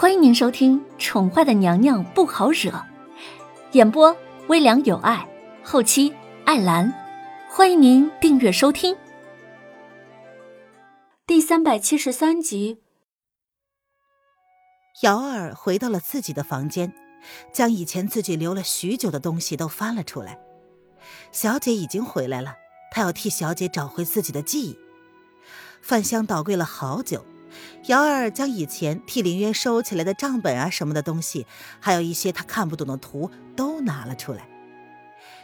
欢迎您收听《宠坏的娘娘不好惹》，演播微凉有爱，后期艾兰。欢迎您订阅收听。第三百七十三集，瑶儿回到了自己的房间，将以前自己留了许久的东西都翻了出来。小姐已经回来了，她要替小姐找回自己的记忆。饭香倒柜了好久。瑶儿将以前替林渊收起来的账本啊什么的东西，还有一些他看不懂的图都拿了出来。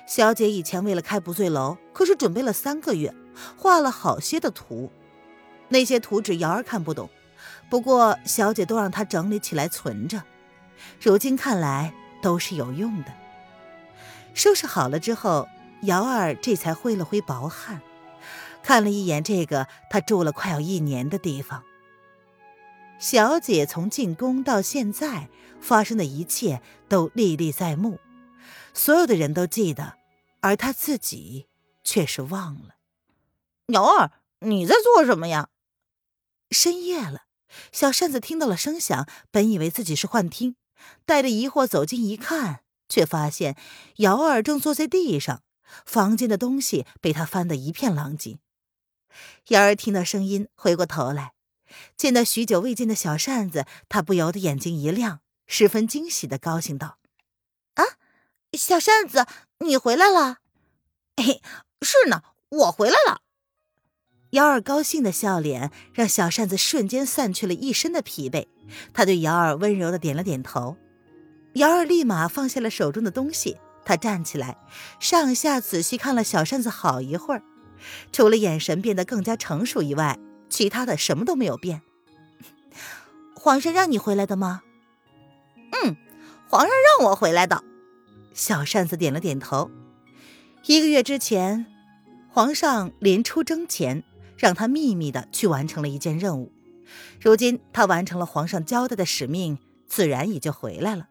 小姐以前为了开不醉楼，可是准备了三个月，画了好些的图。那些图纸瑶儿看不懂，不过小姐都让她整理起来存着。如今看来都是有用的。收拾好了之后，瑶儿这才挥了挥薄汗，看了一眼这个她住了快要一年的地方。小姐从进宫到现在发生的一切都历历在目，所有的人都记得，而她自己却是忘了。瑶儿，你在做什么呀？深夜了，小扇子听到了声响，本以为自己是幻听，带着疑惑走近一看，却发现瑶儿正坐在地上，房间的东西被他翻得一片狼藉。瑶儿听到声音，回过头来。见到许久未见的小扇子，他不由得眼睛一亮，十分惊喜的高兴道：“啊，小扇子，你回来了！哎，是呢，我回来了。”瑶儿高兴的笑脸让小扇子瞬间散去了一身的疲惫，他对瑶儿温柔的点了点头。瑶儿立马放下了手中的东西，他站起来，上下仔细看了小扇子好一会儿，除了眼神变得更加成熟以外。其他的什么都没有变。皇上让你回来的吗？嗯，皇上让我回来的。小扇子点了点头。一个月之前，皇上临出征前让他秘密的去完成了一件任务。如今他完成了皇上交代的使命，自然也就回来了。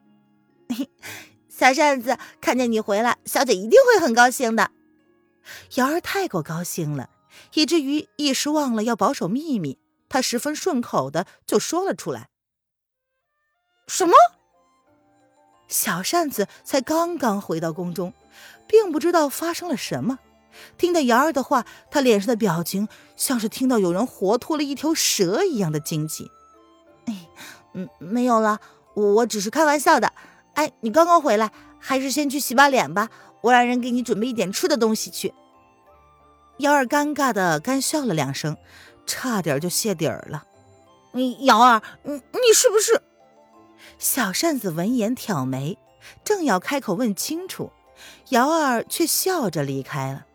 小扇子看见你回来，小姐一定会很高兴的。瑶儿太过高兴了。以至于一时忘了要保守秘密，他十分顺口的就说了出来：“什么？”小扇子才刚刚回到宫中，并不知道发生了什么。听到瑶儿的话，他脸上的表情像是听到有人活脱了一条蛇一样的惊奇。“哎，嗯，没有了，我只是开玩笑的。哎，你刚刚回来，还是先去洗把脸吧，我让人给你准备一点吃的东西去。”瑶儿尴尬的干笑了两声，差点就泄底儿了。你瑶儿，你你是不是？小扇子闻言挑眉，正要开口问清楚，瑶儿却笑着离开了。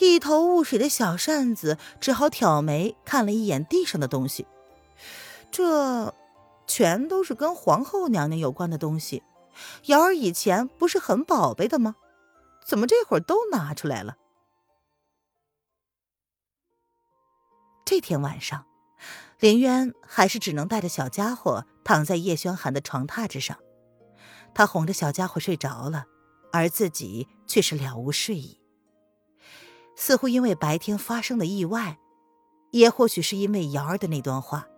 一头雾水的小扇子只好挑眉看了一眼地上的东西，这全都是跟皇后娘娘有关的东西。瑶儿以前不是很宝贝的吗？怎么这会儿都拿出来了？这天晚上，林渊还是只能带着小家伙躺在叶轩寒的床榻之上。他哄着小家伙睡着了，而自己却是了无睡意。似乎因为白天发生的意外，也或许是因为瑶儿的那段话，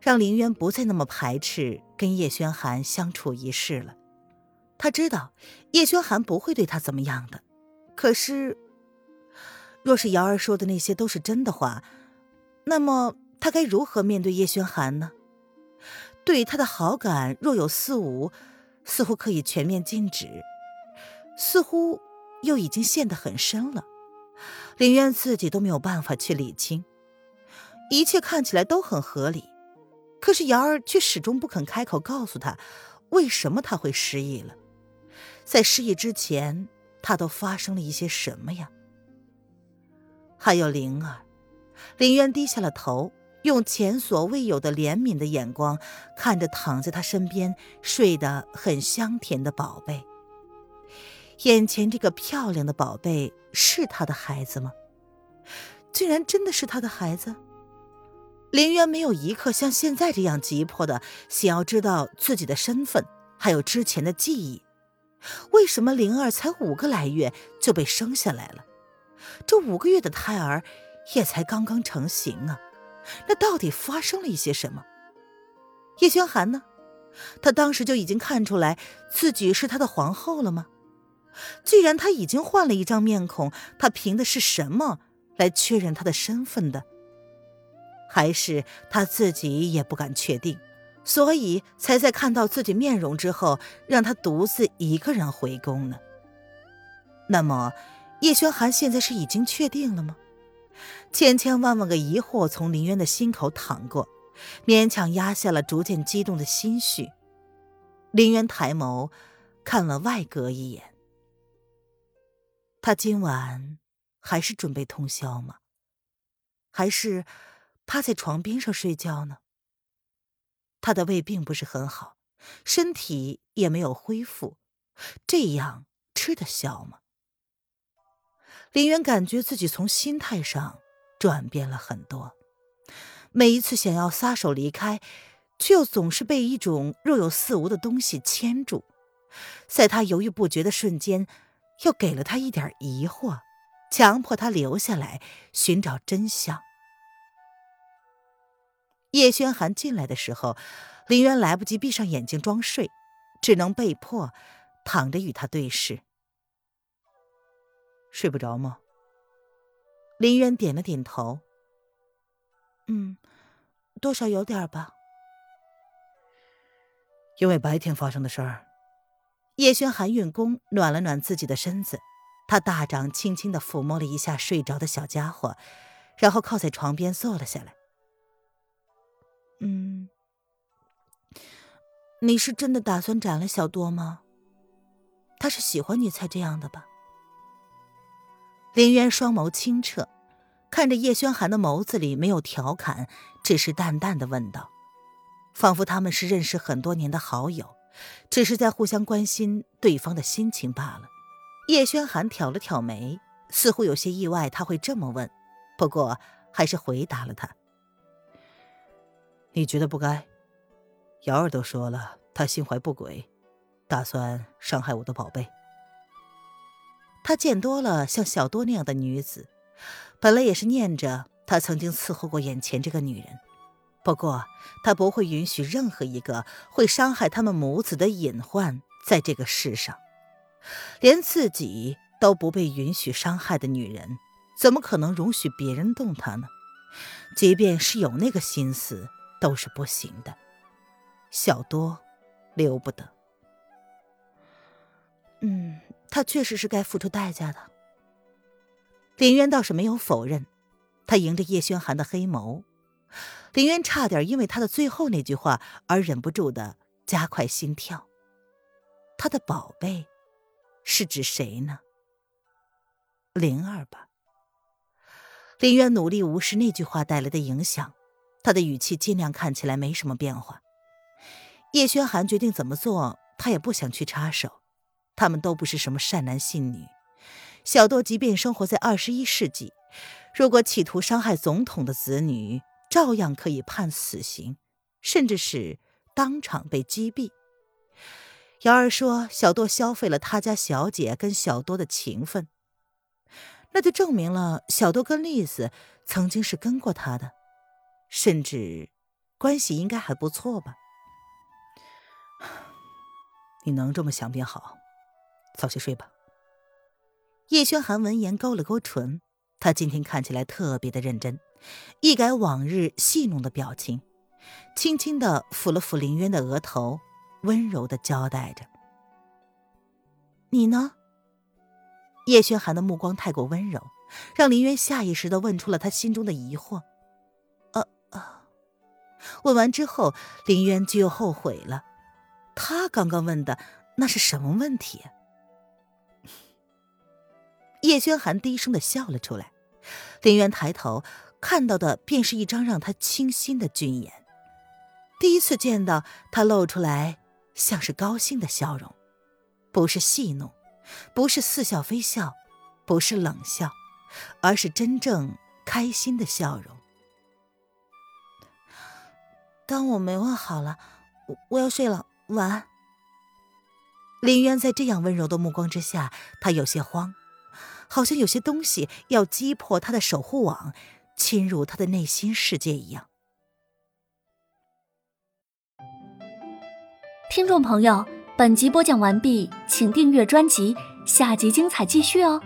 让林渊不再那么排斥跟叶轩寒相处一世了。他知道叶轩寒不会对他怎么样的，可是，若是瑶儿说的那些都是真的话，那么他该如何面对叶轩寒呢？对他的好感若有似无，似乎可以全面禁止，似乎又已经陷得很深了。林渊自己都没有办法去理清，一切看起来都很合理，可是瑶儿却始终不肯开口告诉他，为什么他会失忆了。在失忆之前，他都发生了一些什么呀？还有灵儿。林渊低下了头，用前所未有的怜悯的眼光看着躺在他身边睡得很香甜的宝贝。眼前这个漂亮的宝贝是他的孩子吗？竟然真的是他的孩子！林渊没有一刻像现在这样急迫的想要知道自己的身份，还有之前的记忆。为什么灵儿才五个来月就被生下来了？这五个月的胎儿……也才刚刚成型啊，那到底发生了一些什么？叶轩寒呢？他当时就已经看出来自己是他的皇后了吗？既然他已经换了一张面孔，他凭的是什么来确认他的身份的？还是他自己也不敢确定，所以才在看到自己面容之后，让他独自一个人回宫呢？那么，叶轩寒现在是已经确定了吗？千千万万个疑惑从林渊的心口淌过，勉强压下了逐渐激动的心绪。林渊抬眸看了外阁一眼。他今晚还是准备通宵吗？还是趴在床边上睡觉呢？他的胃并不是很好，身体也没有恢复，这样吃得消吗？林渊感觉自己从心态上转变了很多，每一次想要撒手离开，却又总是被一种若有似无的东西牵住，在他犹豫不决的瞬间。又给了他一点疑惑，强迫他留下来寻找真相。叶轩寒进来的时候，林渊来不及闭上眼睛装睡，只能被迫躺着与他对视。睡不着吗？林渊点了点头。嗯，多少有点吧。因为白天发生的事儿。叶轩寒运功暖了暖自己的身子，他大掌轻轻的抚摸了一下睡着的小家伙，然后靠在床边坐了下来。嗯，你是真的打算斩了小多吗？他是喜欢你才这样的吧？林渊双眸清澈，看着叶轩寒的眸子里没有调侃，只是淡淡的问道，仿佛他们是认识很多年的好友。只是在互相关心对方的心情罢了。叶轩寒挑了挑眉，似乎有些意外他会这么问，不过还是回答了他：“你觉得不该？瑶儿都说了，他心怀不轨，打算伤害我的宝贝。他见多了像小多那样的女子，本来也是念着他曾经伺候过眼前这个女人。”不过，他不会允许任何一个会伤害他们母子的隐患在这个世上。连自己都不被允许伤害的女人，怎么可能容许别人动她呢？即便是有那个心思，都是不行的。小多，留不得。嗯，他确实是该付出代价的。林渊倒是没有否认，他迎着叶轩寒的黑眸。林渊差点因为他的最后那句话而忍不住的加快心跳。他的宝贝，是指谁呢？灵儿吧。林渊努力无视那句话带来的影响，他的语气尽量看起来没什么变化。叶轩寒决定怎么做，他也不想去插手。他们都不是什么善男信女。小多即便生活在二十一世纪，如果企图伤害总统的子女，照样可以判死刑，甚至是当场被击毙。瑶儿说：“小多消费了他家小姐跟小多的情分，那就证明了小多跟丽子曾经是跟过他的，甚至关系应该还不错吧？” 你能这么想便好，早些睡吧。叶轩寒闻言勾了勾唇，他今天看起来特别的认真。一改往日戏弄的表情，轻轻的抚了抚林渊的额头，温柔的交代着：“你呢？”叶轩寒的目光太过温柔，让林渊下意识的问出了他心中的疑惑。呃呃，问完之后，林渊就又后悔了，他刚刚问的那是什么问题？叶轩寒低声的笑了出来，林渊抬头。看到的便是一张让他倾心的俊颜，第一次见到他露出来像是高兴的笑容，不是戏弄，不是似笑非笑，不是冷笑，而是真正开心的笑容。当我没问好了，我我要睡了，晚安。林渊在这样温柔的目光之下，他有些慌，好像有些东西要击破他的守护网。侵入他的内心世界一样。听众朋友，本集播讲完毕，请订阅专辑，下集精彩继续哦。